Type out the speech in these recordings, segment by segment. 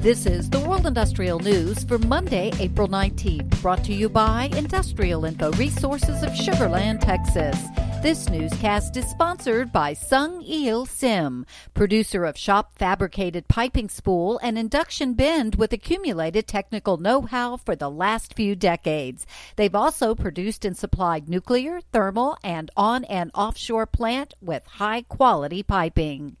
This is the World Industrial News for Monday, April 19th, brought to you by Industrial Info Resources of Sugar Land, Texas. This newscast is sponsored by Sung Il Sim, producer of shop fabricated piping spool and induction bend with accumulated technical know how for the last few decades. They've also produced and supplied nuclear, thermal, and on and offshore plant with high quality piping.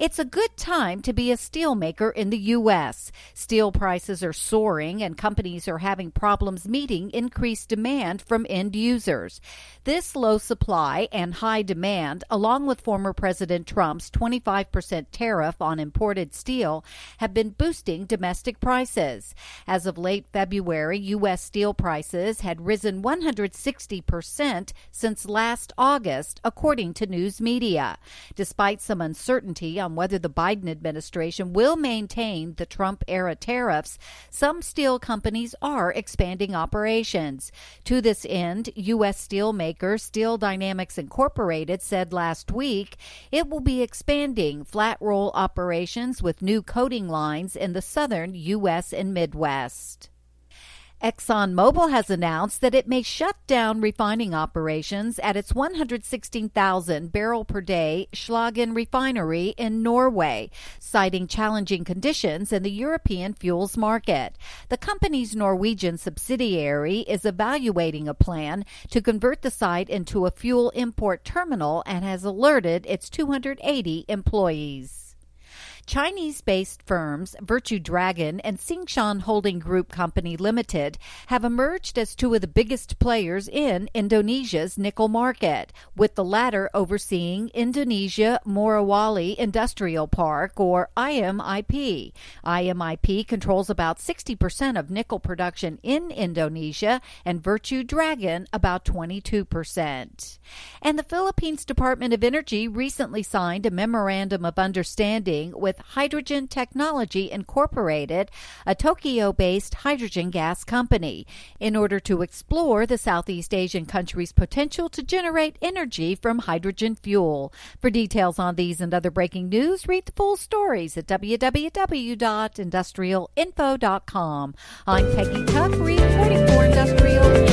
It's a good time to be a steelmaker in the U.S. Steel prices are soaring and companies are having problems meeting increased demand from end users. This low supply and high demand, along with former President Trump's 25% tariff on imported steel, have been boosting domestic prices. As of late February, U.S. steel prices had risen 160% since last August, according to news media. Despite some uncertainty on on whether the Biden administration will maintain the Trump era tariffs, some steel companies are expanding operations. To this end, U.S. steelmaker Steel Dynamics Incorporated said last week it will be expanding flat roll operations with new coating lines in the southern U.S. and Midwest. ExxonMobil has announced that it may shut down refining operations at its 116,000 barrel per day Slagen refinery in Norway, citing challenging conditions in the European fuels market. The company's Norwegian subsidiary is evaluating a plan to convert the site into a fuel import terminal and has alerted its 280 employees. Chinese based firms Virtue Dragon and Tsingshan Holding Group Company Limited have emerged as two of the biggest players in Indonesia's nickel market, with the latter overseeing Indonesia Morowali Industrial Park, or IMIP. IMIP controls about 60% of nickel production in Indonesia, and Virtue Dragon about 22%. And the Philippines Department of Energy recently signed a memorandum of understanding with Hydrogen Technology Incorporated, a Tokyo based hydrogen gas company, in order to explore the Southeast Asian country's potential to generate energy from hydrogen fuel. For details on these and other breaking news, read the full stories at www.industrialinfo.com. I'm Peggy Tuck, reporting for Industrial.